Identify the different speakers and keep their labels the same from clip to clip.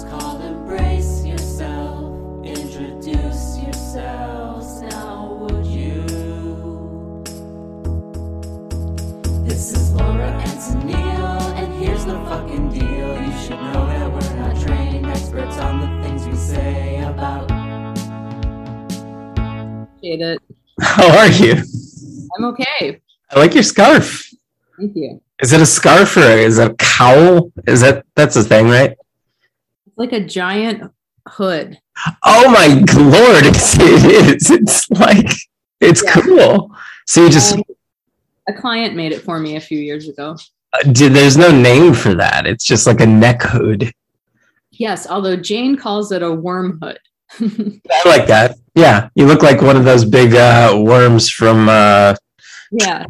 Speaker 1: It's called Embrace Yourself. Introduce yourselves. Now, would you? This is Laura and Tennille, and here's the fucking deal. You should know that we're not trained experts on the things we say about.
Speaker 2: Appreciate it.
Speaker 3: How are you?
Speaker 2: I'm okay.
Speaker 3: I like your scarf.
Speaker 2: Thank you.
Speaker 3: Is it a scarf or is it a cowl? Is that that's a thing, right?
Speaker 2: Like a giant hood.
Speaker 3: Oh my lord, it's, it is. It's like it's
Speaker 2: Yeah.
Speaker 3: cool. So you just
Speaker 2: Um, a client made it for me a few years ago.
Speaker 3: uh. There's no name for that. It's just like a neck hood.
Speaker 2: Yes, although Jane calls it a worm hood.
Speaker 3: I like that. Yeah, you look like one of those big uh, worms from uh,
Speaker 2: yeah.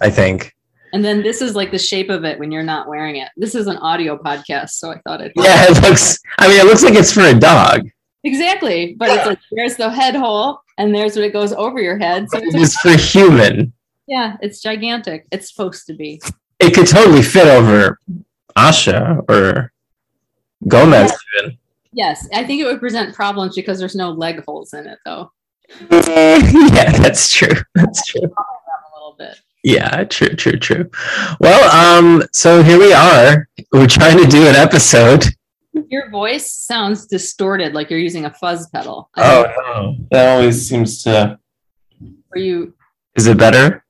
Speaker 3: I think.
Speaker 2: And then this is like the shape of it when you're not wearing it. This is an audio podcast, so I thought it
Speaker 3: Yeah, it looks. I mean, it looks like it's for a dog.
Speaker 2: exactly. But it's like there's the head hole and there's what it goes over your head. So it's
Speaker 3: It's for human.
Speaker 2: yeah, it's gigantic. It's supposed to be.
Speaker 3: It could totally fit over Asha or Gomez. even.
Speaker 2: Yes, I think it would present problems because there's no leg holes in it though.
Speaker 3: yeah, that's true. That's true.
Speaker 2: A little bit.
Speaker 3: Yeah, true, true, true. Well, um, so here we are. We're trying to do an episode.
Speaker 2: Your voice sounds distorted, like you're using a fuzz pedal.
Speaker 3: Oh no, that always seems to.
Speaker 2: Are you
Speaker 3: Is it better?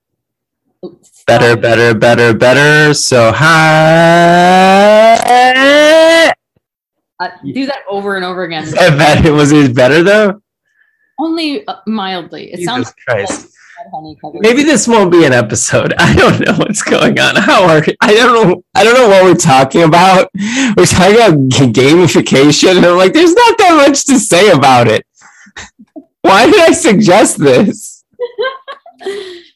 Speaker 3: Better, better, better, better. So hi.
Speaker 2: Uh, do that over and over again.
Speaker 3: Is that better? Was it better though?
Speaker 2: Only uh, mildly. It
Speaker 3: Jesus
Speaker 2: sounds
Speaker 3: Christ.
Speaker 2: like honey covered.
Speaker 3: Maybe this won't be an episode. I don't know what's going on. How are I don't know. I don't know what we're talking about. We're talking about gamification, and I'm like, there's not that much to say about it. Why did I suggest this?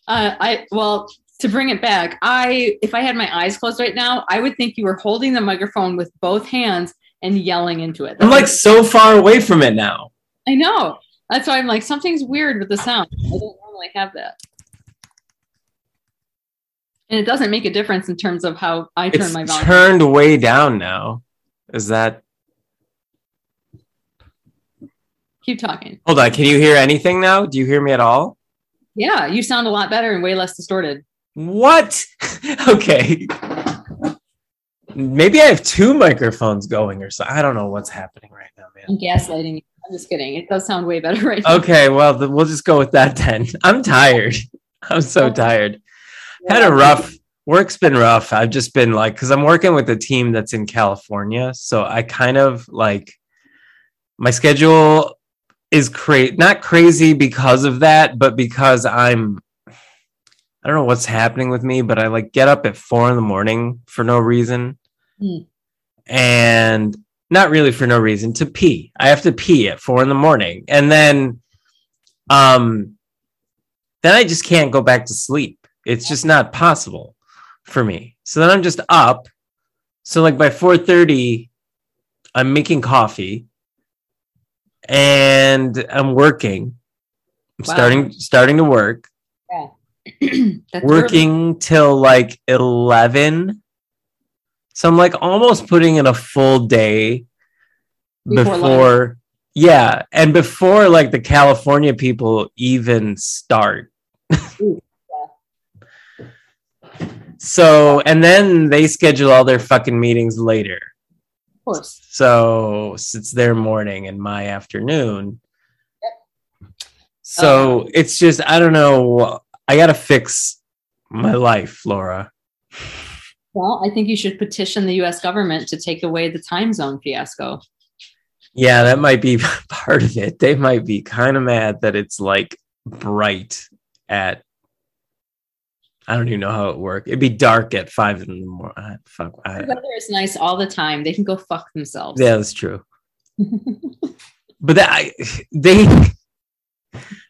Speaker 2: Uh, I well to bring it back. I if I had my eyes closed right now, I would think you were holding the microphone with both hands and yelling into it.
Speaker 3: I'm like so far away from it now.
Speaker 2: I know. That's why I'm like something's weird with the sound. I don't normally have that. And it doesn't make a difference in terms of how I turn
Speaker 3: It's
Speaker 2: my volume.
Speaker 3: turned way down now. Is that?
Speaker 2: Keep talking.
Speaker 3: Hold on. Can you hear anything now? Do you hear me at all?
Speaker 2: Yeah, you sound a lot better and way less distorted.
Speaker 3: What? okay. Maybe I have two microphones going or so. I don't know what's happening right now, man.
Speaker 2: I'm gaslighting. I'm just kidding. It does sound way better right now.
Speaker 3: Okay, well, th- we'll just go with that then. I'm tired. I'm so tired. Had a rough work's been rough. I've just been like, because I'm working with a team that's in California, so I kind of like my schedule is cra- not crazy because of that, but because I'm I don't know what's happening with me, but I like get up at four in the morning for no reason.
Speaker 2: Hmm.
Speaker 3: And not really for no reason to pee. I have to pee at four in the morning. And then um then I just can't go back to sleep. It's just not possible for me. So then I'm just up. So like by 4:30 I'm making coffee and I'm working. I'm
Speaker 2: Wow.
Speaker 3: starting starting to work
Speaker 2: That's
Speaker 3: working till like 11 so i'm like almost putting in a full day
Speaker 2: Before
Speaker 3: before, yeah and before like the california people even start.
Speaker 2: Ooh,
Speaker 3: so and then they schedule all their fucking meetings later.
Speaker 2: Of course.
Speaker 3: so it's their morning and my afternoon. Yep. so um, it's just i don't know i gotta fix my life laura
Speaker 2: Well, I think you should petition the US government to take away the time zone fiasco.
Speaker 3: Yeah, that might be part of it. They might be kind of mad that it's like bright at. I don't even know how it works. It'd be dark at five in the morning. Uh, fuck. I,
Speaker 2: The weather is nice all the time. They can go fuck themselves.
Speaker 3: yeah, that's true. But that I, they,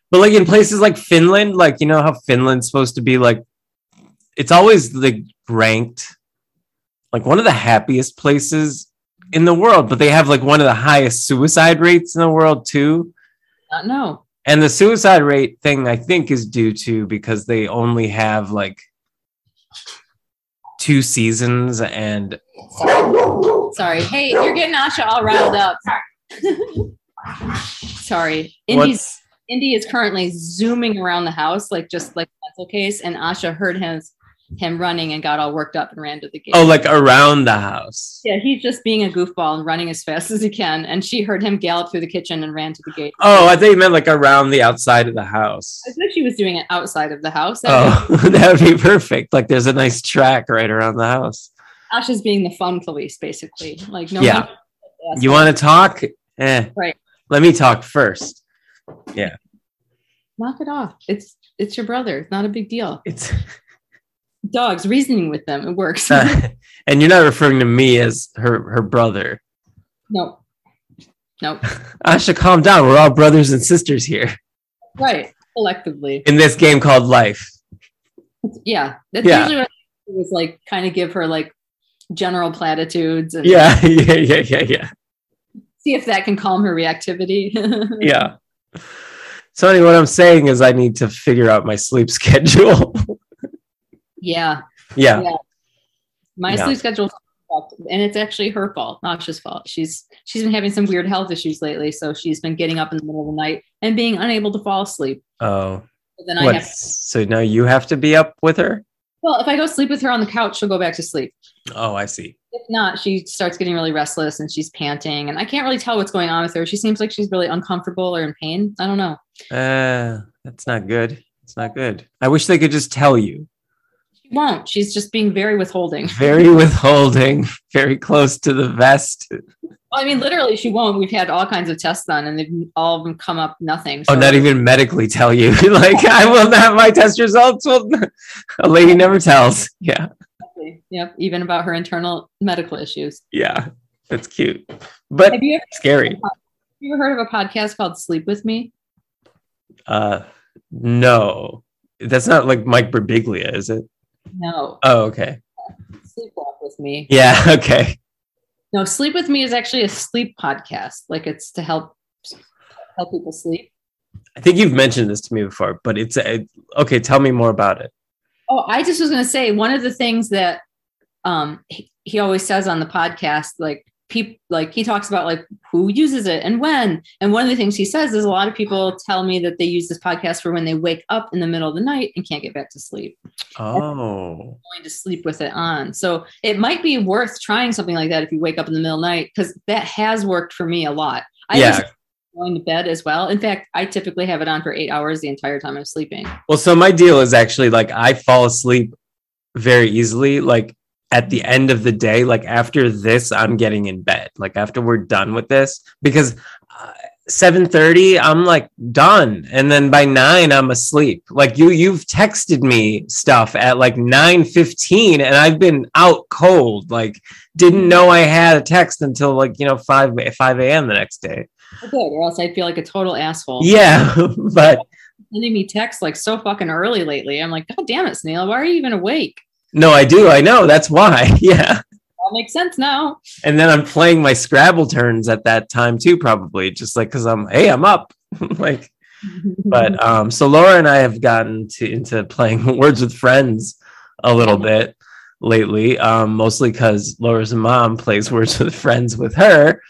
Speaker 3: but like in places like Finland, like you know how Finland's supposed to be like, it's always like ranked like one of the happiest places in the world, but they have like one of the highest suicide rates in the world too.
Speaker 2: Uh, Not know.
Speaker 3: And the suicide rate thing, I think, is due to because they only have like two seasons and
Speaker 2: Sorry. Hey, you're getting Asha all riled up. Sorry. Indy's
Speaker 3: what's
Speaker 2: Indy is currently zooming around the house like just like a pencil case, and Asha heard him him running and got all worked up and ran to the gate.
Speaker 3: oh like around the house.
Speaker 2: yeah, he's just being a goofball and running as fast as he can. And she heard him gallop through the kitchen and ran to the gate.
Speaker 3: Oh, I thought you meant like around the outside of the house.
Speaker 2: I think she was doing it outside of the house.
Speaker 3: Oh, that would be perfect. Like there's a nice track right around the house.
Speaker 2: Ash is being the fun police, basically. Like no
Speaker 3: Yeah. You want to talk? Eh.
Speaker 2: Right.
Speaker 3: Let me talk first. Yeah.
Speaker 2: knock it off. It's it's your brother. It's not a big deal.
Speaker 3: It's
Speaker 2: Dogs reasoning with them. It works.
Speaker 3: Uh, and you're not referring to me as her her brother.
Speaker 2: no. Nope.
Speaker 3: Asha, calm down. We're all brothers and sisters here
Speaker 2: Right. Collectively.
Speaker 3: in this game called life.
Speaker 2: Yeah. That's
Speaker 3: Yeah.
Speaker 2: usually what I do is like kind of give her like general platitudes and
Speaker 3: Yeah, yeah, yeah, yeah, yeah.
Speaker 2: see if that can calm her reactivity.
Speaker 3: Yeah. So anyway, what I'm saying is I need to figure out my sleep schedule.
Speaker 2: Yeah.
Speaker 3: yeah.
Speaker 2: My
Speaker 3: Yeah.
Speaker 2: sleep schedule and it's actually her fault, not just fault. She's she's been having some weird health issues lately, so she's been getting up in the middle of the night and being unable to fall asleep.
Speaker 3: Oh.
Speaker 2: So then I
Speaker 3: What?
Speaker 2: have
Speaker 3: So now you have to be up with her?
Speaker 2: well, if I go sleep with her on the couch, she'll go back to sleep.
Speaker 3: Oh, I see.
Speaker 2: If not, she starts getting really restless and she's panting, and I can't really tell what's going on with her. She seems like she's really uncomfortable or in pain. I don't know.
Speaker 3: Uh, that's not good. It's not good. I wish they could just tell you.
Speaker 2: Won't. She's just being very withholding.
Speaker 3: Very withholding, very close to the vest.
Speaker 2: Well, I mean, literally, she won't. We've had all kinds of tests done, and they've all of them come up nothing.
Speaker 3: Oh, not even medically tell you. like, I will not, my test results will, a lady never tells. Yeah.
Speaker 2: Yep, even about her internal medical issues.
Speaker 3: Yeah. That's cute, but
Speaker 2: Have you ever,
Speaker 3: scary.
Speaker 2: have you ever heard of a podcast called Sleep with Me?
Speaker 3: Uh, no, that's not like Mike Birbiglia, is it?
Speaker 2: No,
Speaker 3: Oh, okay.
Speaker 2: Sleepwalk with Me.
Speaker 3: Yeah. Okay.
Speaker 2: No, Sleep with Me is actually a sleep podcast. Like it's to help help people sleep.
Speaker 3: I think you've mentioned this to me before, but it's a, okay. Tell me more about it.
Speaker 2: Oh, I just was going to say one of the things that um he, he always says on the podcast, like people, like he talks about like who uses it and when. And one of the things he says is a lot of people tell me that they use this podcast for when they wake up in the middle of the night and can't get back to sleep,
Speaker 3: Oh,
Speaker 2: going to sleep with it on. So it might be worth trying something like that if you wake up in the middle of the night because that has worked for me a lot. I
Speaker 3: yeah.
Speaker 2: going to bed as well. In fact, I typically have it on for eight hours the entire time I'm sleeping.
Speaker 3: Well, so my deal is actually like I fall asleep very easily. Like at the end of the day, like after this, I'm getting in bed. Like after we're done with this, because uh, seven thirty, I'm like done, and then by nine, I'm asleep. Like you, you've texted me stuff at like nine fifteen, and I've been out cold. Like didn't know I had a text until like you know five five a.m. the next day.
Speaker 2: Good, or else I'd feel like a total asshole.
Speaker 3: Yeah, but
Speaker 2: sending me texts like so fucking early lately. I'm like, God damn it, Snail, why are you even awake?
Speaker 3: No, I do. I know that's why. Yeah.
Speaker 2: All makes sense now.
Speaker 3: and then I'm playing my Scrabble turns at that time too, probably just like because I'm hey, I'm up. like, but um, so Laura and I have gotten to into playing Words with Friends a little bit lately, um, mostly because Laura's mom plays Words with Friends with her,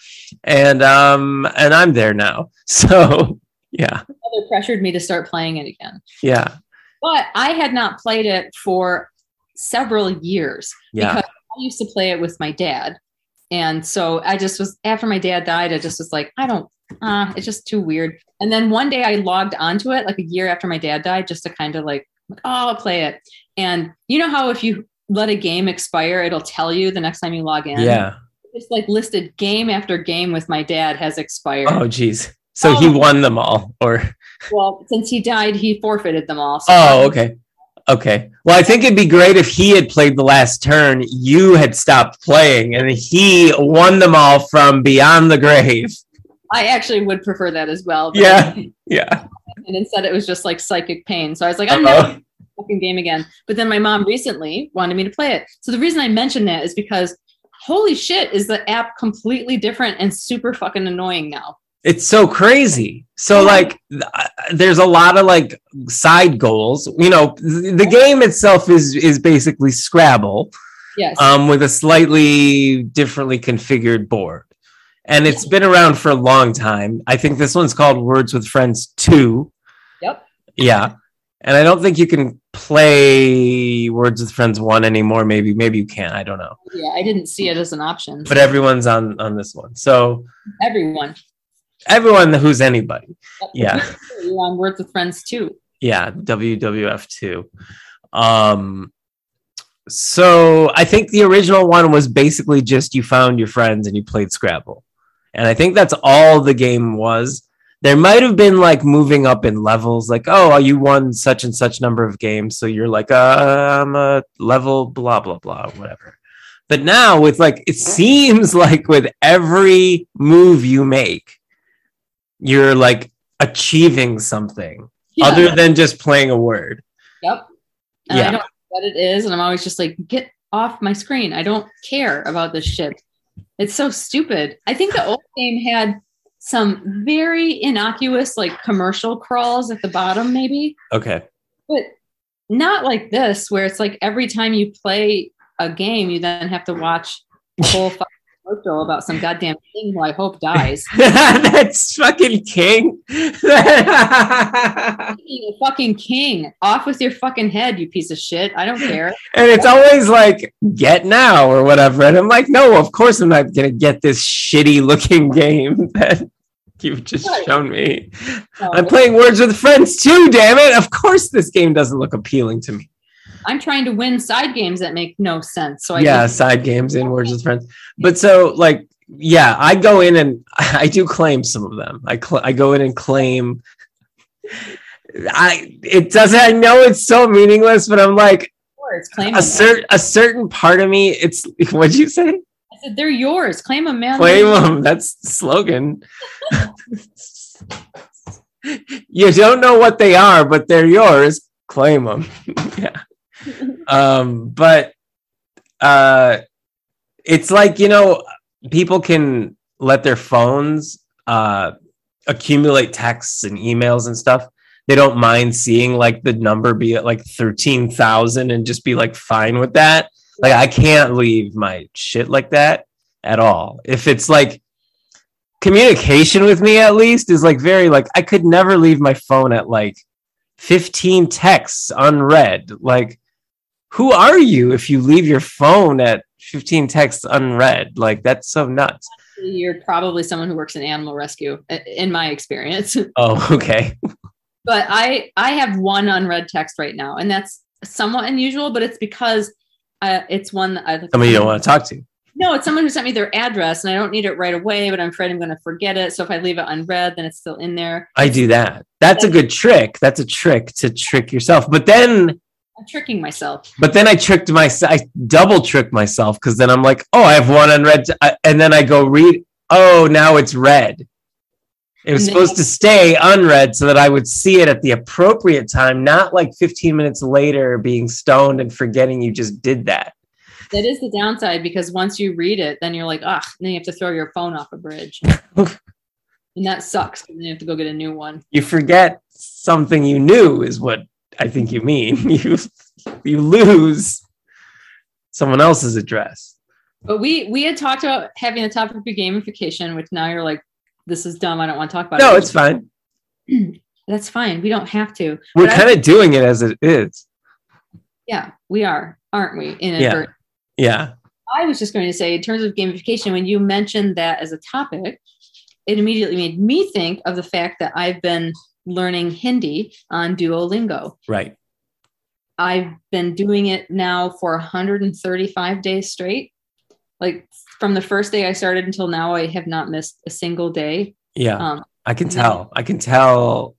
Speaker 3: and um, and I'm there now. So yeah,
Speaker 2: mother pressured me to start playing it again.
Speaker 3: yeah,
Speaker 2: But I had not played it for several years
Speaker 3: yeah,
Speaker 2: because I used to play it with my dad. And so I just was after my dad died, I just was like, I don't uh, it's just too weird. And then one day I logged onto it like a year after my dad died, just to kind of like, oh, I'll play it. And you know how if you let a game expire, it'll tell you the next time you log in.
Speaker 3: yeah.
Speaker 2: It's like listed game after game with my dad has expired.
Speaker 3: Oh, geez. So he
Speaker 2: Oh.
Speaker 3: won them all, or
Speaker 2: Well, since he died, he forfeited them all. So
Speaker 3: Oh, okay. Okay. Well, I think it'd be great if he had played the last turn, you had stopped playing, and he won them all from beyond the grave.
Speaker 2: I actually would prefer that as well.
Speaker 3: Yeah. Yeah.
Speaker 2: And instead, it was just like psychic pain. So I was like, I'm
Speaker 3: Uh-oh.
Speaker 2: never fucking game again. But then my mom recently wanted me to play it. So the reason I mentioned that is because holy shit, is the app completely different and super fucking annoying now.
Speaker 3: It's so crazy. So, like, th- uh, there's a lot of like side goals. You know, the game itself is is basically Scrabble,
Speaker 2: Yes.
Speaker 3: um, with a slightly differently configured board. And it's been around for a long time. I think this one's called Words with Friends 2.
Speaker 2: Yep.
Speaker 3: Yeah. And I don't think you can play Words with Friends 1 anymore. Maybe, maybe you can. I don't know.
Speaker 2: yeah, I didn't see it as an option.
Speaker 3: But everyone's on on this one. So
Speaker 2: everyone.
Speaker 3: Everyone who's anybody. Yeah.
Speaker 2: On Words with Friends too.
Speaker 3: Yeah, WWF 2. Um so I think the original one was basically just you found your friends and you played Scrabble. And I think that's all the game was. There might have been like moving up in levels, like, oh, you won such and such number of games. So you're like, uh, I'm a level, blah, blah, blah, whatever. But now with like, it seems like with every move you make, you're like achieving something
Speaker 2: Yeah.
Speaker 3: other than just playing a word.
Speaker 2: Yep. And
Speaker 3: Yeah.
Speaker 2: I don't know what it is, and I'm always just like, get off my screen. I don't care about this shit. It's so stupid. I think the old game had some very innocuous like commercial crawls at the bottom, maybe,
Speaker 3: Okay.
Speaker 2: but not like this, where it's like every time you play a game, you then have to watch a whole about some goddamn thing who I hope dies.
Speaker 3: That's fucking king.
Speaker 2: Being a fucking king. Off with your fucking head, you piece of shit. I don't care.
Speaker 3: And it's always like, get now or whatever. And I'm like, no, of course I'm not going to get this shitty looking game that you've just
Speaker 2: Right.
Speaker 3: shown me.
Speaker 2: No,
Speaker 3: I'm playing Words with Friends too, damn it. Of course this game doesn't look appealing to me.
Speaker 2: I'm trying to win side games that make no sense. So I
Speaker 3: yeah,
Speaker 2: just-
Speaker 3: side games in Words with Friends. But so, like, yeah, I go in and I do claim some of them. I cl- I go in and claim. I it doesn't. I know it's so meaningless, but I'm like a certain a certain part of me. It's what'd you say?
Speaker 2: I said they're yours. Claim them, man.
Speaker 3: Claim them. That's slogan. you don't know what they are, but they're yours. Claim them. yeah. Um, but uh, it's like you know, people can let their phones uh accumulate texts and emails and stuff. They don't mind seeing like the number be at like thirteen thousand and just be like fine with that. Like I can't leave my shit like that at all. If it's like communication with me at least is like very like I could never leave my phone at like 15 texts unread. Like who are you if you leave your phone at 15 texts unread? Like that's so nuts.
Speaker 2: You're probably someone who works in animal rescue, in my experience.
Speaker 3: Oh, okay.
Speaker 2: but I I have one unread text right now, and that's somewhat unusual. But it's because uh, it's one that I
Speaker 3: Somebody you don't want to talk to.
Speaker 2: No, it's someone who sent me their address, and I don't need it right away. But I'm afraid I'm going to forget it. So if I leave it unread, then it's still in there.
Speaker 3: I do that. That's a good trick. That's a trick to trick yourself. But then
Speaker 2: I'm tricking myself.
Speaker 3: But then I tricked myself. I double tricked myself because then I'm like, oh, I have one unread, I- and then I go read. Oh, now it's read. It was supposed to stay unread so that I would see it at the appropriate time, not like 15 minutes later, being stoned and forgetting you just did that.
Speaker 2: That is the downside because once you read it, then you're like, ah, then you have to throw your phone off a bridge. and that sucks. Then you have to go get a new one.
Speaker 3: You forget something you knew is what I think you mean. You you lose someone else's address.
Speaker 2: But we we had talked about having the topic be gamification, which now you're like, this is dumb. I don't want to talk about
Speaker 3: No,
Speaker 2: it.
Speaker 3: No, it's fine.
Speaker 2: That's fine. We don't have to.
Speaker 3: We're kind of doing it as it is.
Speaker 2: Yeah, we are, aren't we? In
Speaker 3: Yeah. Yeah.
Speaker 2: I was just going to say, in terms of gamification, when you mentioned that as a topic, it immediately made me think of the fact that I've been learning Hindi on Duolingo.
Speaker 3: Right.
Speaker 2: I've been doing it now for 135 days straight. Like from the first day I started until now, I have not missed a single day.
Speaker 3: Yeah.
Speaker 2: Um,
Speaker 3: I can tell. I can tell.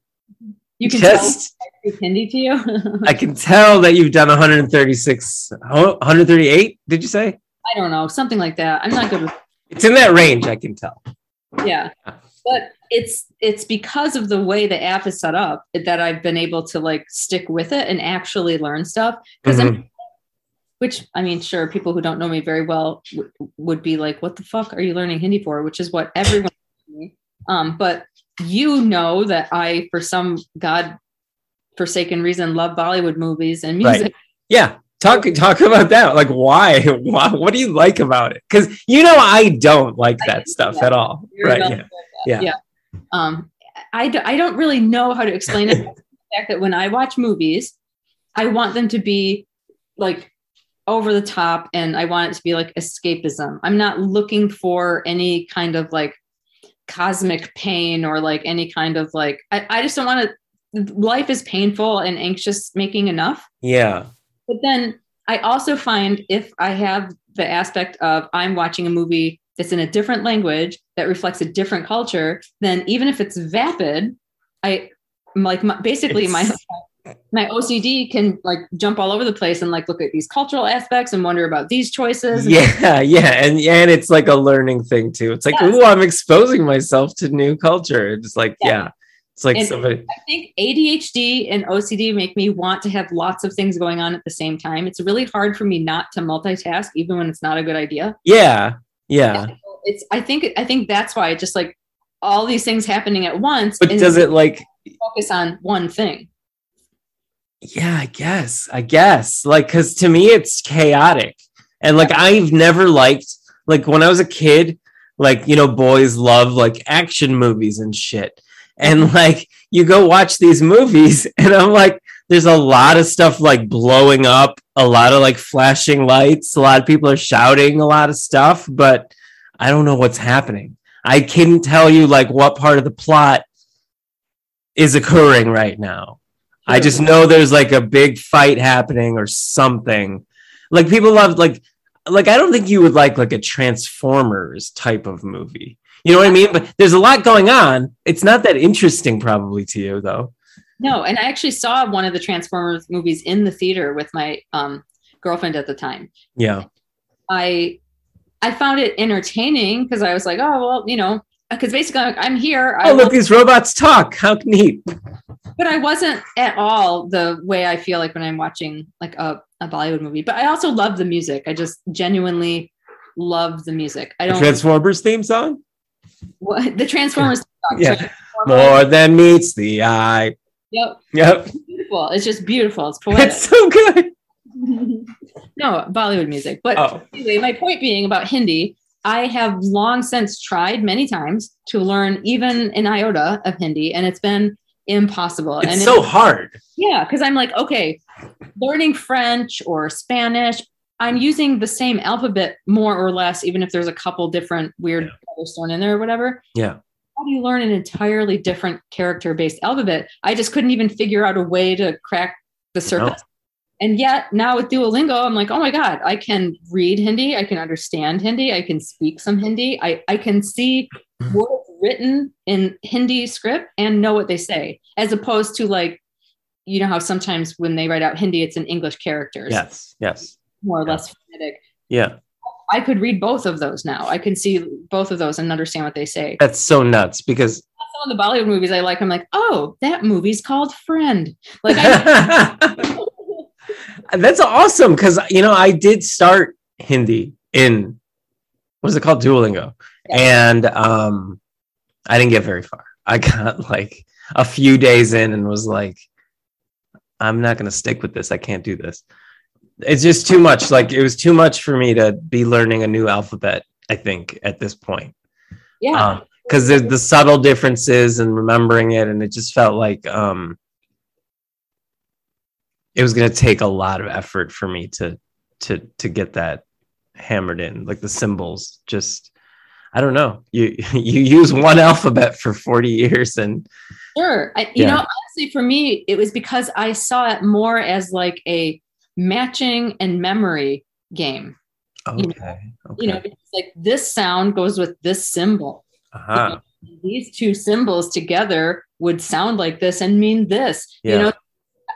Speaker 2: you can
Speaker 3: just,
Speaker 2: tell Hindi to you.
Speaker 3: I can tell that you've done 136, 138. Did you say?
Speaker 2: I don't know, something like that. I'm not good with
Speaker 3: It's in that range. I can tell.
Speaker 2: yeah but it's it's because of the way the app is set up that i've been able to like stick with it and actually learn stuff because
Speaker 3: Mhm.
Speaker 2: which i mean sure people who don't know me very well w- would be like what the fuck are you learning hindi for which is what everyone um but you know that i for some god forsaken reason love bollywood movies and music
Speaker 3: Yeah, talk talk about that. Like, why? why? What do you like about it? Because you know I don't like
Speaker 2: I
Speaker 3: that stuff
Speaker 2: that.
Speaker 3: at all. Right? Yeah. Yeah.
Speaker 2: yeah. Um, I, d- I don't really know how to explain it. the fact that when I watch movies, I want them to be like over the top and I want it to be like escapism. I'm not looking for any kind of like cosmic pain or like any kind of like, I, I just don't want to. Life is painful and anxious making enough.
Speaker 3: Yeah.
Speaker 2: But then I also find if I have the aspect of I'm watching a movie that's in a different language that reflects a different culture, then even if it's vapid, I like my, basically my
Speaker 3: It's-
Speaker 2: my OCD can like jump all over the place and like look at these cultural aspects and wonder about these choices.
Speaker 3: Yeah, yeah, and and it's like a learning thing too. It's like,
Speaker 2: Yes.
Speaker 3: ooh, I'm exposing myself to new culture. It's like,
Speaker 2: Yeah.
Speaker 3: yeah, it's like
Speaker 2: And-
Speaker 3: somebody.
Speaker 2: I think ADHD and OCD make me want to have lots of things going on at the same time. It's really hard for me not to multitask, even when it's not a good idea.
Speaker 3: Yeah, yeah.
Speaker 2: it's i think i think that's why just like all these things happening at once
Speaker 3: But does it like?
Speaker 2: focus on one thing
Speaker 3: Yeah, I guess. I guess. Like, cause to me, it's chaotic, and like I've never liked like when I was a kid. Like you know, boys love like action movies and shit, and mm-hmm. like you go watch these movies, and I'm like, there's a lot of stuff like blowing up, a lot of like flashing lights, a lot of people are shouting a lot of stuff, but I don't know what's happening. I couldn't tell you like what part of the plot is occurring right now. I just know there's like a big fight happening or something. Like people love like like I don't think you would like like a Transformers type of movie. You know what I mean? But there's a lot going on. It's not that interesting probably to you though.
Speaker 2: No and i actually saw one of the transformers movies in the theater with my um, girlfriend at the time
Speaker 3: Yeah.
Speaker 2: i i found it entertaining because i was like oh well you know because basically I'm- i'm here I
Speaker 3: Oh, look, these robots talk. How neat.
Speaker 2: but i wasn't at all the way i feel like when i'm watching like a, a bollywood movie but i also love the music i just genuinely love the music i don't
Speaker 3: Transformers theme song?
Speaker 2: what, the transformers song,
Speaker 3: Yeah.
Speaker 2: Transformers-
Speaker 3: More than meets the eye.
Speaker 2: Yep.
Speaker 3: Yep.
Speaker 2: beautiful. It's just beautiful. It's poetic.
Speaker 3: It's so good.
Speaker 2: no, Bollywood music. But
Speaker 3: Oh.
Speaker 2: anyway, my point being about Hindi, I have long since tried many times to learn even an iota of Hindi, and it's been impossible.
Speaker 3: It's
Speaker 2: and
Speaker 3: so
Speaker 2: it-
Speaker 3: hard.
Speaker 2: yeah, because I'm like, okay, learning French or Spanish, I'm using the same alphabet more or less, even if there's a couple different weird letters thrown in there or whatever.
Speaker 3: Yeah.
Speaker 2: How do you learn an entirely different character based alphabet? I just couldn't even figure out a way to crack the surface. And yet now with Duolingo, I'm like, oh my God, I can read Hindi, I can understand Hindi, I can speak some Hindi, I, I can see mm-hmm. words written in Hindi script and know what they say, as opposed to like, you know how sometimes when they write out Hindi, it's in English characters,
Speaker 3: Yes. Yes.
Speaker 2: more or less phonetic.
Speaker 3: Yeah.
Speaker 2: I could read both of those now. I can see both of those and understand what they say.
Speaker 3: That's so nuts because
Speaker 2: Some of the Bollywood movies I like, I'm like, oh, that movie's called Friend. Like, I,
Speaker 3: That's awesome because you know I did start Hindi in what is it called Duolingo, and um, I didn't get very far. I got like a few days in and was like, I'm not going to stick with this. I can't do this. It's just too much. Like it was too much for me to be learning a new alphabet. I think at this point
Speaker 2: yeah.
Speaker 3: because the, the subtle differences and remembering it and it just felt like um it was going to take a lot of effort for me to to to get that hammered in like the symbols just i don't know you you use one alphabet for 40 years and
Speaker 2: Sure. I, you
Speaker 3: Yeah.
Speaker 2: know, honestly, for me, it was because I saw it more as like a matching and memory game. You know,
Speaker 3: okay
Speaker 2: You know, it's like this sound goes with this symbol.
Speaker 3: uh-huh.
Speaker 2: These two symbols together would sound like this and mean this.
Speaker 3: Yeah.
Speaker 2: You know,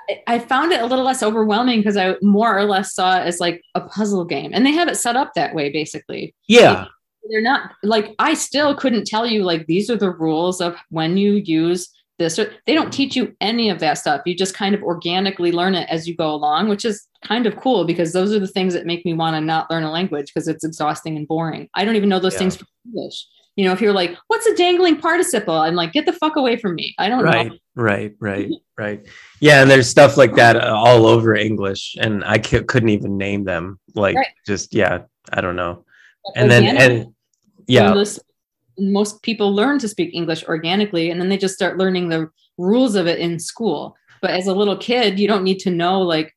Speaker 2: I- I found it a little less overwhelming because I more or less saw it as like a puzzle game. And they have it set up that way, basically.
Speaker 3: yeah
Speaker 2: they're not like I still couldn't tell you like these are the rules of when you use this or they don't teach you any of that stuff. You just kind of organically learn it as you go along, which is kind of cool because those are the things that make me want to not learn a language because it's exhausting and boring. I don't even know those
Speaker 3: Yeah.
Speaker 2: things for English. You know, if you're like, what's a dangling participle? I'm like, get the fuck away from me. I don't
Speaker 3: right
Speaker 2: know.
Speaker 3: right right right yeah and there's stuff like that uh, all over english and i c- couldn't even name them like
Speaker 2: Right.
Speaker 3: just yeah i don't know and then and yeah
Speaker 2: most people learn to speak English organically and then they just start learning the rules of it in school. But as a little kid, you don't need to know like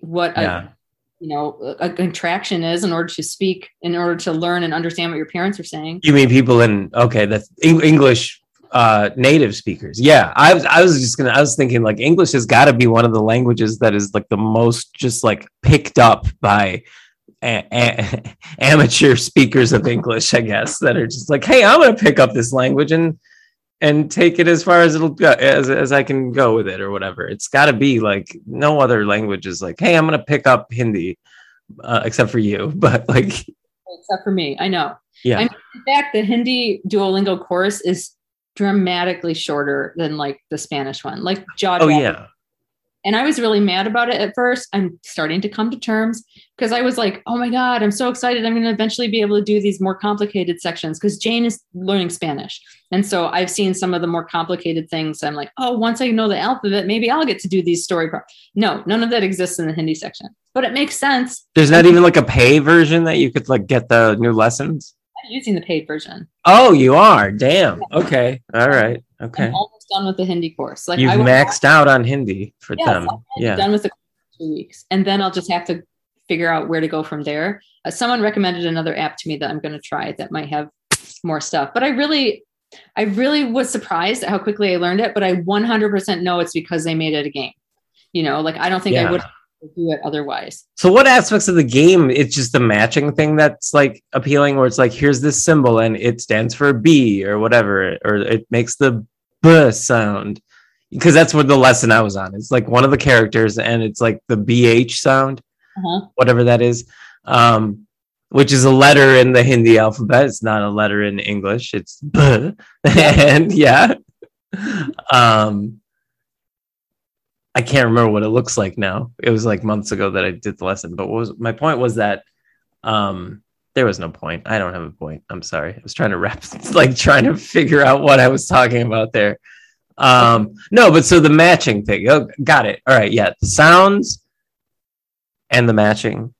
Speaker 2: what a you know a contraction is in order to speak, in order to learn and understand what your parents are saying.
Speaker 3: you mean people in okay that's english uh native speakers yeah i was i was just gonna i was thinking like english has got to be one of the languages that is like the most just like picked up by a- a- amateur speakers of english i guess that are just like hey i'm gonna pick up this language and and take it as far as it'll go as, as i can go with it or whatever it's got to be like no other language is like hey i'm gonna pick up hindi uh, except for you but like
Speaker 2: Except for me, I know.
Speaker 3: yeah
Speaker 2: I mean, in fact, the Hindi Duolingo course is dramatically shorter than like the Spanish one, like jaw.
Speaker 3: oh yeah
Speaker 2: And I was really mad about it at first. I'm starting to come to terms because I was like, oh my God, I'm so excited. I'm going to eventually be able to do these more complicated sections because Jane is learning Spanish. And so I've seen some of the more complicated things. I'm like, oh, once I know the alphabet, maybe I'll get to do these story. Pro-. No, none of that exists in the Hindi section, but it makes sense.
Speaker 3: There's not even like a pay version that you could like get the new lessons.
Speaker 2: I'm using the paid version.
Speaker 3: Oh, you are. Damn. Okay. All right. Okay.
Speaker 2: I'm almost done with the Hindi course. Like
Speaker 3: You've
Speaker 2: I
Speaker 3: maxed out on Hindi for
Speaker 2: Yes,
Speaker 3: them. Yeah.
Speaker 2: done with the two weeks, and then I'll just have to figure out where to go from there. Uh, someone recommended another app to me that I'm going to try that might have more stuff. But I really, I really was surprised at how quickly I learned it. But I 100% know it's because they made it a game. You know, like I don't think
Speaker 3: Yeah.
Speaker 2: I would do it otherwise.
Speaker 3: So what aspects of the game? It's just the matching thing that's like appealing, where it's like here's this symbol and it stands for B or whatever, or it makes the B sound. Because that's what the lesson I was on. It's like one of the characters, and it's like the BH sound.
Speaker 2: Uh-huh.
Speaker 3: whatever that is, um, which is a letter in the Hindi alphabet. It's not a letter in English. It's B. and yeah. Um, I can't remember what it looks like now. It was like months ago that I did the lesson, but what was my point was that um, there was no point. I don't have a point. I'm sorry. I was trying to wrap, like trying to figure out what I was talking about there. Um, no, but so the matching thing. Oh, got it. All right. Yeah. The sounds and the matching.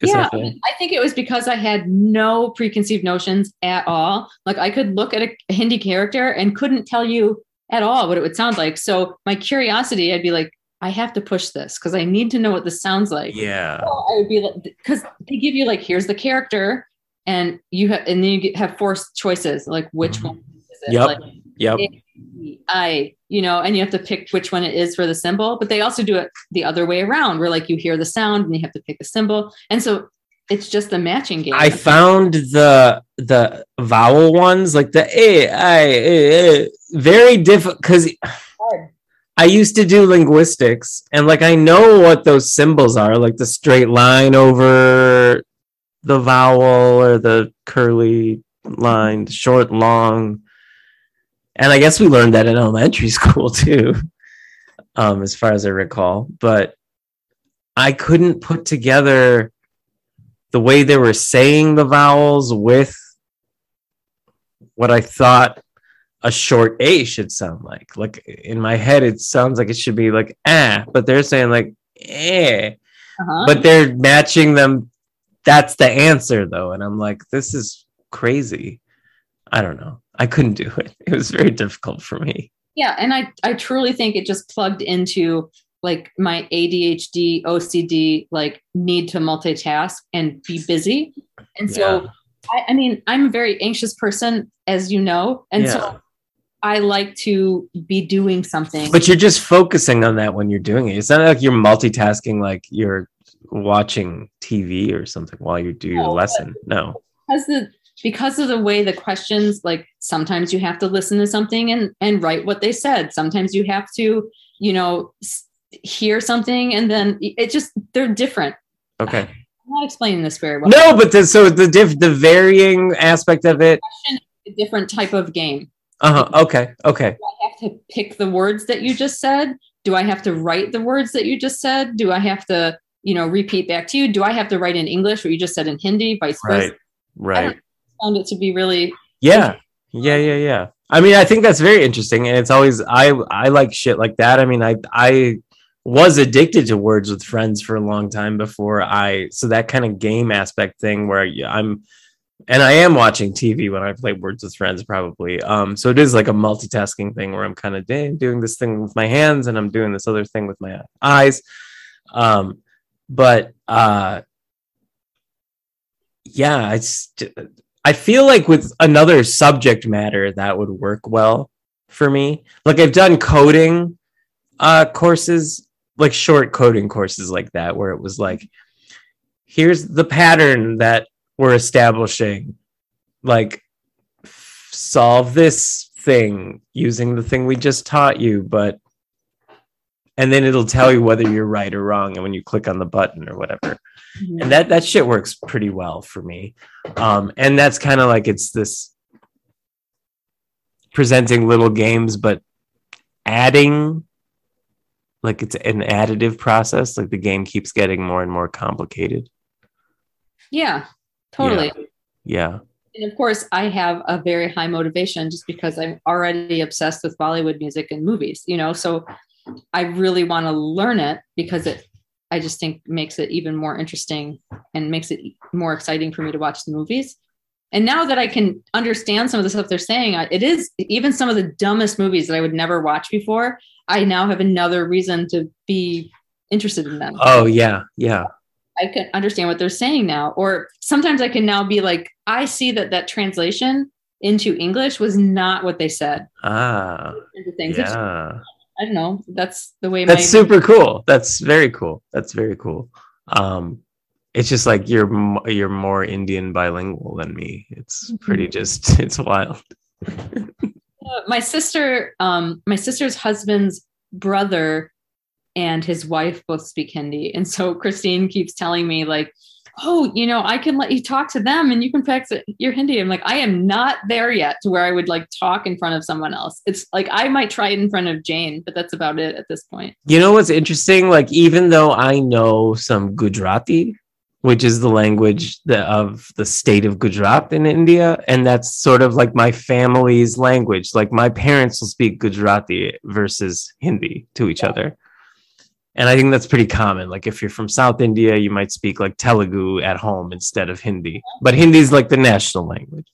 Speaker 2: yeah. I think it was because I had no preconceived notions at all. Like I could look at a Hindi character and couldn't tell you at all what it would sound like. So my curiosity, I'd be like, I have to push this because I need to know what this sounds like.
Speaker 3: Yeah.
Speaker 2: So I would be like, because they give you like, here's the character, and you have, and then you get, have four choices, like which
Speaker 3: Mhm.
Speaker 2: one is it?
Speaker 3: Yep.
Speaker 2: Like,
Speaker 3: Yep.
Speaker 2: I, you know, and you have to pick which one it is for the symbol, but they also do it the other way around where like you hear the sound and you have to pick a symbol. And so it's just a matching game.
Speaker 3: I found the the vowel ones like the a i eh, eh, very difficult because I used to do linguistics and like I know what those symbols are, like the straight line over the vowel or the curly line, short, long. And I guess we learned that in elementary school too, um, as far as I recall. But I couldn't put together the way they were saying the vowels with what I thought a short A should sound like. Like in my head, it sounds like it should be like ah, but they're saying like eh,
Speaker 2: Uh-huh.
Speaker 3: but they're matching them. That's the answer though, and I'm like, this is crazy. I don't know. I couldn't do it. It was very difficult for me.
Speaker 2: yeah. And I, I truly think it just plugged into like my ADHD, OCD, like need to multitask and be busy. And so, I, I mean, I'm a very anxious person, as you know. And
Speaker 3: Yeah.
Speaker 2: so I like to be doing something.
Speaker 3: But you're just focusing on that when you're doing it. It's not like you're multitasking, like you're watching TV or something while you do your
Speaker 2: No, but-
Speaker 3: lesson. No.
Speaker 2: because the because of the way the questions like sometimes you have to listen to something and and write what they said sometimes you have to you know hear something and then it just they're different
Speaker 3: Okay.
Speaker 2: i'm not explaining this very well
Speaker 3: No, but the, so the diff, the varying aspect of it.
Speaker 2: a different type of game
Speaker 3: Uh huh. Okay. Okay.
Speaker 2: do i have to pick the words that you just said do i have to write the words that you just said do i have to you know repeat back to you do i have to write in english what you just said in hindi vice versa
Speaker 3: Right. Right.
Speaker 2: found it to be really
Speaker 3: Yeah. Yeah, yeah, yeah. I mean, I think that's very interesting. And it's always I I like shit like that. I mean, I I was addicted to words with friends for a long time before I so that kind of game aspect thing where I'm and I am watching TV when I play Words with Friends, probably. Um, so it is like a multitasking thing where I'm kind of doing this thing with my hands and I'm doing this other thing with my eyes. Um, but uh, yeah, it's I feel like with another subject matter that would work well for me. Like I've done coding uh, courses, like short coding courses like that, where it was like, here's the pattern that we're establishing like solve this thing using the thing we just taught you but and then it'll tell you whether you're right or wrong and when you click on the button or whatever.
Speaker 2: Mhm.
Speaker 3: and that that shit works pretty well for me. Um and that's kind of like it's this presenting little games but adding like it's an additive process like the game keeps getting more and more complicated.
Speaker 2: Yeah, totally.
Speaker 3: yeah
Speaker 2: And of course, I have a very high motivation just because I'm already obsessed with Bollywood music and movies, you know. So I really want to learn it because it, I just think makes it even more interesting and makes it more exciting for me to watch the movies. And now that I can understand some of the stuff they're saying, it is even some of the dumbest movies that I would never watch before. I now have another reason to be interested in them.
Speaker 3: oh yeah yeah
Speaker 2: I can understand what they're saying now. Or sometimes I can now be like, I see that that translation into English was not what they said.
Speaker 3: ah
Speaker 2: things.
Speaker 3: Yeah
Speaker 2: I don't know. That's the way
Speaker 3: that's
Speaker 2: my
Speaker 3: super cool that's very cool that's very cool um it's just like you're you're more indian bilingual than me it's pretty
Speaker 2: Mm-hmm.
Speaker 3: just it's wild
Speaker 2: Uh, my sister, um, my sister's husband's brother and his wife both speak Hindi. And so Christine keeps telling me, like, oh, you know, I can let you talk to them and you can practice your Hindi. I'm like, I am not there yet to where I would like talk in front of someone else. It's like I might try it in front of Jane, but that's about it at this point.
Speaker 3: you know what's interesting like even though i know some gujarati which is the language of the state of gujarat in india and that's sort of like my family's language like my parents will speak gujarati versus hindi to each other and i think that's pretty common like if you're from south india you might speak like telugu at home instead of hindi but hindi is like the national language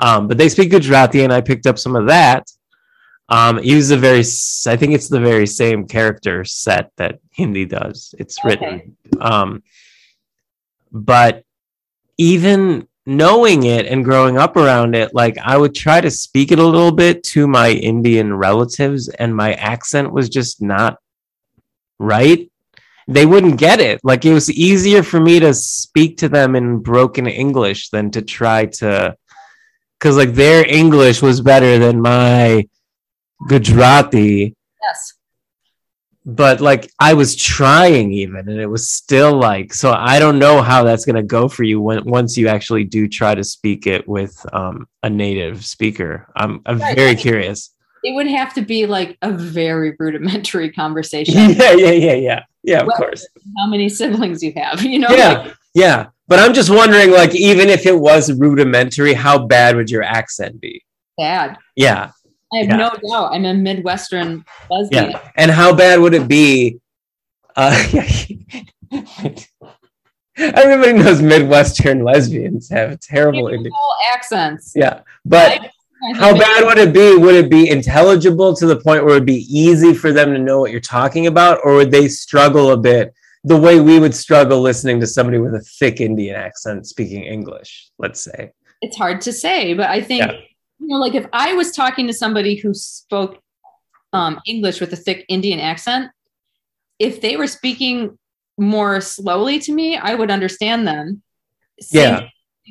Speaker 3: um, but they speak gujarati and i picked up some of that um, it uses a very, I think it's the very same character set that Hindi does. It's written. Um, but even knowing it and growing up around it, like I would try to speak it a little bit to my Indian relatives, and my accent was just not right. They wouldn't get it. Like it was easier for me to speak to them in broken English than to try to, because like their English was better than my Gujarati,
Speaker 2: Yes.
Speaker 3: but like I was trying even, and it was still like so. I don't know how that's gonna go for you when once you actually do try to speak it with um, a native speaker. I'm I'm
Speaker 2: Right.
Speaker 3: very curious.
Speaker 2: It would have to be like a very rudimentary conversation.
Speaker 3: yeah, yeah, yeah, yeah, yeah. Of
Speaker 2: Well,
Speaker 3: course.
Speaker 2: How many siblings you have, you know?
Speaker 3: Yeah,
Speaker 2: like,
Speaker 3: yeah. But I'm just wondering, like, even if it was rudimentary, how bad would your accent be?
Speaker 2: bad.
Speaker 3: Yeah,
Speaker 2: I have
Speaker 3: Yeah.
Speaker 2: no doubt. I'm a Midwestern lesbian.
Speaker 3: yeah. And how bad would it be? Uh, everybody knows Midwestern lesbians have terrible Indian.
Speaker 2: Accents.
Speaker 3: Yeah, but how bad would it be? Would it be intelligible to the point where it'd be easy for them to know what you're talking about, or would they struggle a bit the way we would struggle listening to somebody with a thick Indian accent speaking English? Let's say.
Speaker 2: It's hard to say, but I think
Speaker 3: Yeah.
Speaker 2: you know, like if I was talking to somebody who spoke um, English with a thick Indian accent, if they were speaking more slowly to me, I would understand them. Same
Speaker 3: Yeah.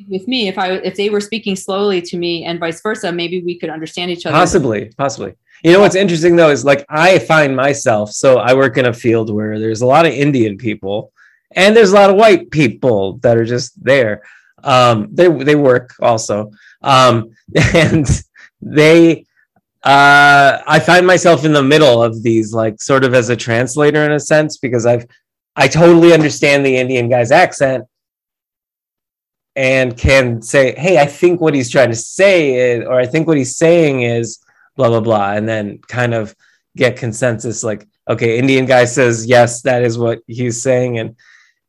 Speaker 2: With me, if I if they were speaking slowly to me and vice versa, maybe we could understand each other.
Speaker 3: Possibly, possibly. You know what's interesting though is like I find myself so I work in a field where there's a lot of Indian people and there's a lot of white people that are just there. Um, they they work also, um, and they. Uh, I find myself in the middle of these, like sort of as a translator in a sense, because I've I totally understand the Indian guy's accent, and can say, "Hey, I think what he's trying to say is, or I think what he's saying is blah blah blah," and then kind of get consensus like, "Okay, Indian guy says yes, that is what he's saying," and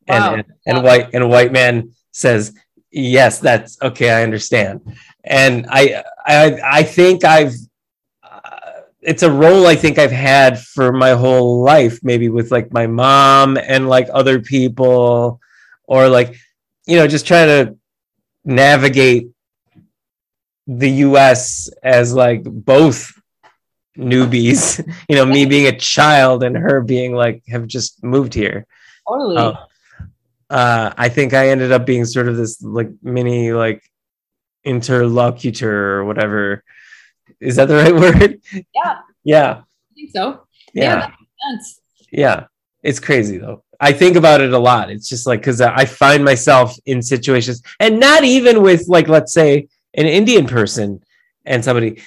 Speaker 2: Wow.
Speaker 3: and and, and
Speaker 2: Wow.
Speaker 3: white and white man says, "Yes, that's okay, I understand." And I I I think I've uh, it's a role I think I've had for my whole life, maybe with like my mom and like other people, or like, you know, just trying to navigate the US as like both newbies, you know, me being a child and her being like, have just moved here.
Speaker 2: Totally.
Speaker 3: Uh, uh, I think I ended up being sort of this like mini like interlocutor or whatever. Is that the right word?
Speaker 2: Yeah.
Speaker 3: Yeah.
Speaker 2: I think so. Yeah,
Speaker 3: Yeah.
Speaker 2: that makes sense.
Speaker 3: Yeah. It's crazy though. I think about it a lot. It's just like because I find myself in situations, and not even with like, let's say, an Indian person and somebody.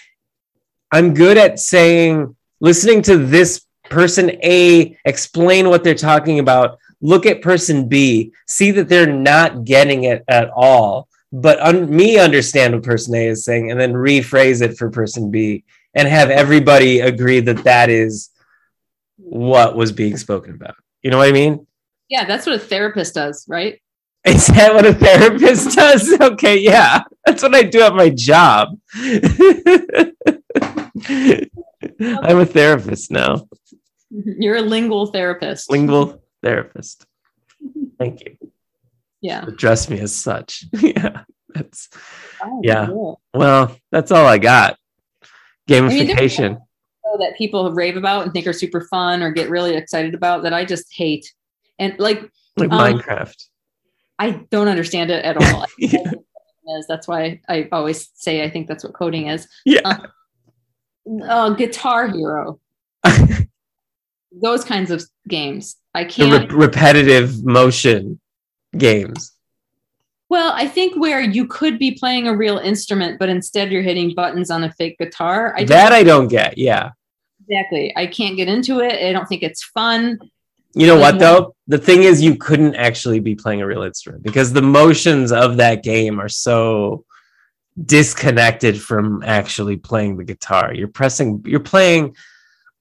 Speaker 3: I'm good at saying, listening to this person A explain what they're talking about, look at person B, see that they're not getting it at all, but un- me understand what person A is saying, and then rephrase it for person B, and have everybody agree that that is what was being spoken about. You know what I mean?
Speaker 2: Yeah, that's what a therapist does, right?
Speaker 3: Is that what a therapist does? Okay, yeah. That's what I do at my job. I'm a therapist now,
Speaker 2: You're a lingual therapist.
Speaker 3: lingual therapist. Thank you.
Speaker 2: yeah.
Speaker 3: Address me as such. yeah, that's
Speaker 2: Oh,
Speaker 3: Yeah.
Speaker 2: cool.
Speaker 3: well, that's all I got.
Speaker 2: mean, there-
Speaker 3: Gamification.
Speaker 2: That people rave about and think are super fun or get really excited about that I just hate. And like
Speaker 3: Like
Speaker 2: um,
Speaker 3: Minecraft.
Speaker 2: I don't understand it at all.
Speaker 3: Yeah.
Speaker 2: Is that's why I always say I think that's what coding is.
Speaker 3: Yeah.
Speaker 2: Uh, Guitar Hero. Those kinds of games. I can't.
Speaker 3: re- repetitive motion games.
Speaker 2: well, I think where you could be playing a real instrument, but instead you're hitting buttons on a fake guitar. I
Speaker 3: that I don't get. Yeah.
Speaker 2: Exactly. I can't get into it. I don't think it's fun.
Speaker 3: You know what though? The thing is you couldn't actually be playing a real instrument because the motions of that game are so disconnected from actually playing the guitar. You're pressing you're playing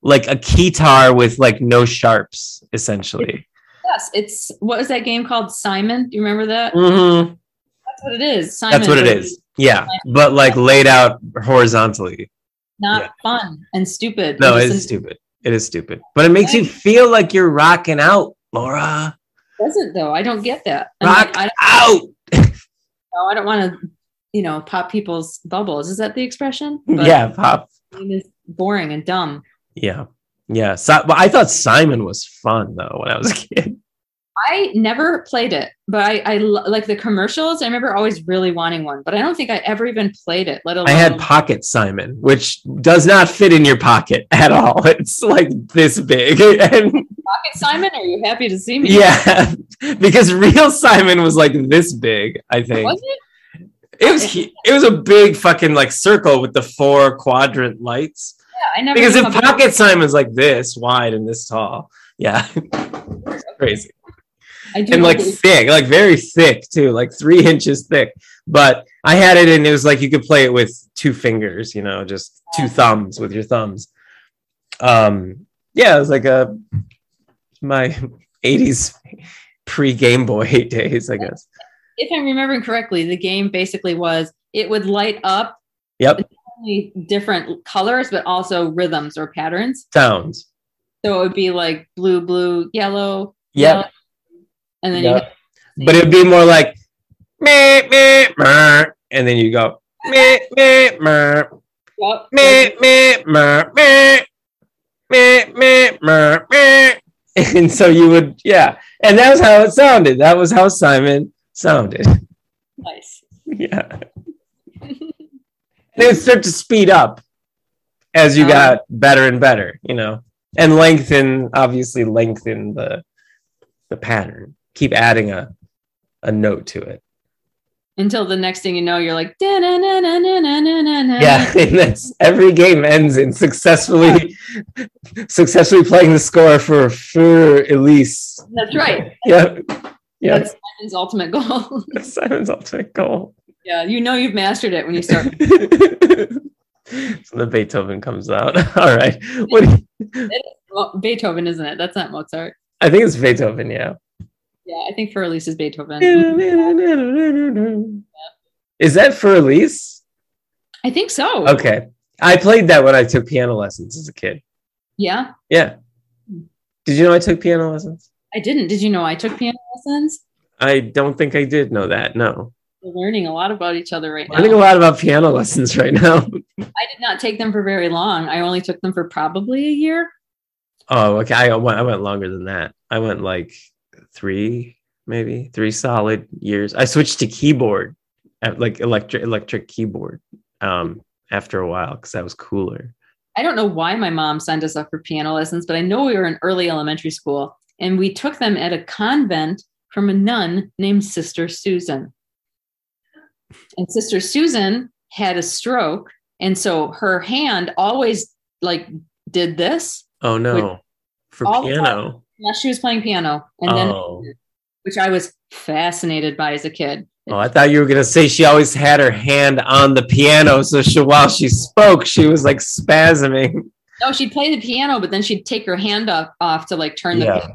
Speaker 3: like a keytar with like no sharps essentially.
Speaker 2: Yes, it's what was that game called? Simon. Do you remember that?
Speaker 3: Mhm.
Speaker 2: That's what it is. Simon,
Speaker 3: That's what it is. Yeah, but like laid out horizontally.
Speaker 2: Not
Speaker 3: Yeah.
Speaker 2: fun and stupid.
Speaker 3: No, it's stupid. It is stupid. But it makes you feel like you're rocking out, Laura.
Speaker 2: doesn't though. I don't get that.
Speaker 3: Rock
Speaker 2: I don't
Speaker 3: out.
Speaker 2: know. I don't want to, you know, pop people's bubbles. Is that the expression? But
Speaker 3: yeah, pop.
Speaker 2: it is boring and dumb.
Speaker 3: Yeah. Yeah. So, but I thought Simon was fun though when I was a kid.
Speaker 2: I never played it, but I, I like the commercials. I remember always really wanting one, but I don't think I ever even played it. Let alone
Speaker 3: I had Pocket Simon, which does not fit in your pocket at all. It's like this big. And
Speaker 2: Pocket Simon. Are you happy to see me?
Speaker 3: yeah, because real Simon was like this big, I think.
Speaker 2: Was it?
Speaker 3: It was it was a big fucking like circle with the four quadrant lights.
Speaker 2: Yeah, I never.
Speaker 3: Because if Pocket Simon's like this wide and this tall, yeah, crazy.
Speaker 2: I do
Speaker 3: and like thick, like very thick too, like three inches thick. But I had it, and it was like you could play it with two fingers, you know, just two thumbs with your thumbs. Um, yeah, it was like a my '80s pre Game Boy days, I guess.
Speaker 2: if I'm remembering correctly, the game basically was it would light up
Speaker 3: Yep,
Speaker 2: different colors, but also rhythms or patterns.
Speaker 3: sounds.
Speaker 2: So it would be like blue, blue, yellow.
Speaker 3: Yep,
Speaker 2: yellow, and then
Speaker 3: Yep.
Speaker 2: you
Speaker 3: but it'd be more like meh, meh, meh, and then you go meh, meh, meh,
Speaker 2: Yep.
Speaker 3: meh, meh, meh, meh, meh, meh, meh, meh. And so you would, yeah. And that was how it sounded. That was how Simon sounded.
Speaker 2: nice.
Speaker 3: Yeah. And it would start to speed up as you
Speaker 2: Oh.
Speaker 3: got better and better, you know, and lengthen, obviously lengthen the the pattern. Keep adding a a note to it.
Speaker 2: Until the next thing you know, you're like,
Speaker 3: Yeah, and that's every game ends in successfully successfully playing the score for for Elise.
Speaker 2: that's right.
Speaker 3: Yeah. Yeah,
Speaker 2: That's Simon's ultimate goal.
Speaker 3: that's Simon's ultimate goal.
Speaker 2: yeah, you know you've mastered it when you start.
Speaker 3: so the Beethoven comes out. All right. What you-
Speaker 2: Well, Beethoven, isn't it? That's not Mozart.
Speaker 3: I think it's Beethoven, yeah.
Speaker 2: Yeah, I think for Elise is Beethoven.
Speaker 3: Is that for Elise?
Speaker 2: I think so.
Speaker 3: Okay. I played that when I took piano lessons as a kid.
Speaker 2: Yeah,
Speaker 3: Yeah. Hmm. Did you know I took piano lessons?
Speaker 2: I didn't. Did you know I took piano lessons?
Speaker 3: I don't think I did know that. No.
Speaker 2: We're learning a lot about each other right now.
Speaker 3: Learning a lot about piano lessons right now.
Speaker 2: I did not take them for very long. I only took them for probably a year.
Speaker 3: Oh, okay. I went, I went longer than that. I went like three, maybe three solid years. I switched to keyboard, uh, like electric electric keyboard, um, after a while because that was cooler.
Speaker 2: I don't know why my mom signed us up for piano lessons, but I know we were in early elementary school and we took them at a convent from a nun named Sister Susan. And Sister Susan had a stroke. And so her hand always like did this
Speaker 3: Oh no, for piano.
Speaker 2: Unless she was playing piano. And then,
Speaker 3: Oh.
Speaker 2: which I was fascinated by as a kid.
Speaker 3: Oh, I thought you were gonna say she always had her hand on the piano, so she while she spoke, she was like spasming.
Speaker 2: No, she'd play the piano, but then she'd take her hand up, off to like turn the
Speaker 3: Yeah.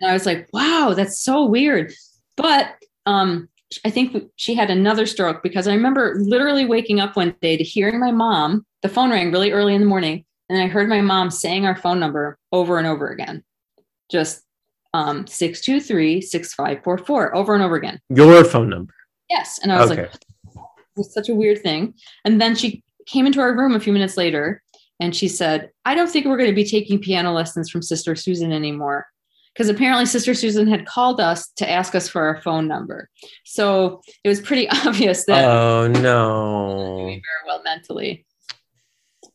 Speaker 2: And I was like, wow, that's so weird. But um, I think she had another stroke because I remember literally waking up one day to hearing my mom, the phone rang really early in the morning, and I heard my mom saying our phone number over and over again. Just um 623-6544 over and over again.
Speaker 3: Your phone number.
Speaker 2: Yes. And I was
Speaker 3: Okay.
Speaker 2: like, was such a weird thing. And then she came into our room a few minutes later and she said, I don't think we're going to be taking piano lessons from Sister Susan anymore. Because apparently Sister Susan had called us to ask us for our phone number. So it was pretty obvious that
Speaker 3: Oh no.
Speaker 2: very well mentally.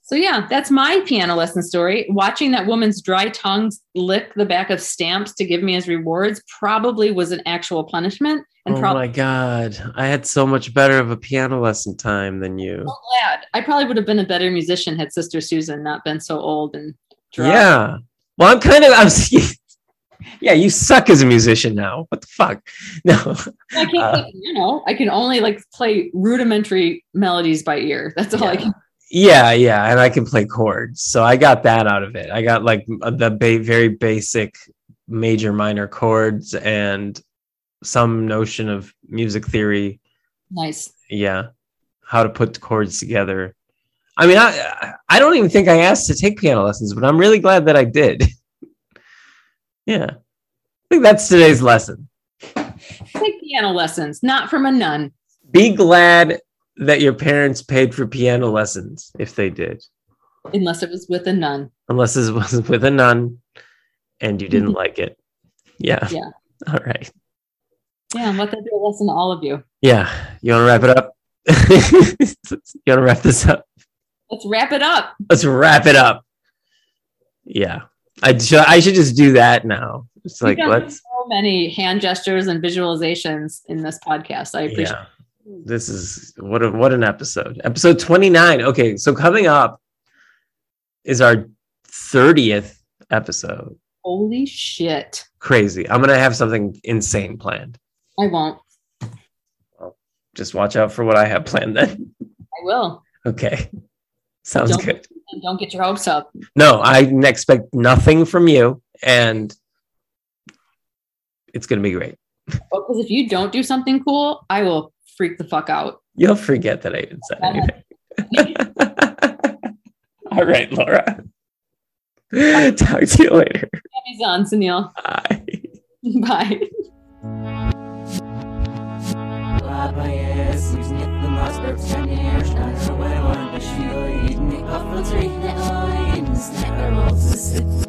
Speaker 2: So yeah, that's my piano lesson story. Watching that woman's dry tongues lick the back of stamps to give me as rewards probably was an actual punishment. And
Speaker 3: Oh
Speaker 2: probably
Speaker 3: my god. I had so much better of a piano lesson time than you.
Speaker 2: so glad. I probably would have been a better musician had Sister Susan not been so old and dry.
Speaker 3: Yeah. Well, I'm kind of I'm Yeah, you suck as a musician now. What the fuck? No.
Speaker 2: I can't
Speaker 3: Uh,
Speaker 2: play piano. I can only like play rudimentary melodies by ear. That's all I can.
Speaker 3: Yeah, yeah, and I can play chords, so I got that out of it. I got like uh, the ba- very basic major minor chords and some notion of music theory.
Speaker 2: Nice.
Speaker 3: Yeah, how to put chords together. I mean, I I don't even think I asked to take piano lessons, but I'm really glad that I did. yeah, I think that's today's lesson.
Speaker 2: Take piano lessons, not from a nun.
Speaker 3: Be glad that your parents paid for piano lessons if they did.
Speaker 2: Unless it was with a nun.
Speaker 3: unless it was with a nun and you didn't mm-hmm. like it. Yeah.
Speaker 2: Yeah.
Speaker 3: All right.
Speaker 2: Yeah, let that be a lesson to all of you.
Speaker 3: Yeah. You want to wrap it up? you want to wrap this up?
Speaker 2: Let's wrap it up.
Speaker 3: Let's wrap it up. Yeah. I, ju- I should just do that now. It's like, let's,
Speaker 2: so many hand gestures and visualizations in this podcast. I appreciate
Speaker 3: yeah. This is what a, what an episode. Episode 29. Okay. So coming up is our 30th episode.
Speaker 2: Holy shit.
Speaker 3: Crazy. I'm going to have something insane planned.
Speaker 2: I won't.
Speaker 3: Just watch out for what I have planned then.
Speaker 2: I will.
Speaker 3: Okay. Sounds
Speaker 2: Don't-
Speaker 3: good.
Speaker 2: Don't get your hopes up.
Speaker 3: No, I expect nothing from you, and it's going to be great.
Speaker 2: Because if you don't do something cool, I will freak the fuck out.
Speaker 3: You'll forget that I even said anything. All right, Laura. Talk to you later.
Speaker 2: Happy on, Sunil.
Speaker 3: Bye.
Speaker 2: Bye.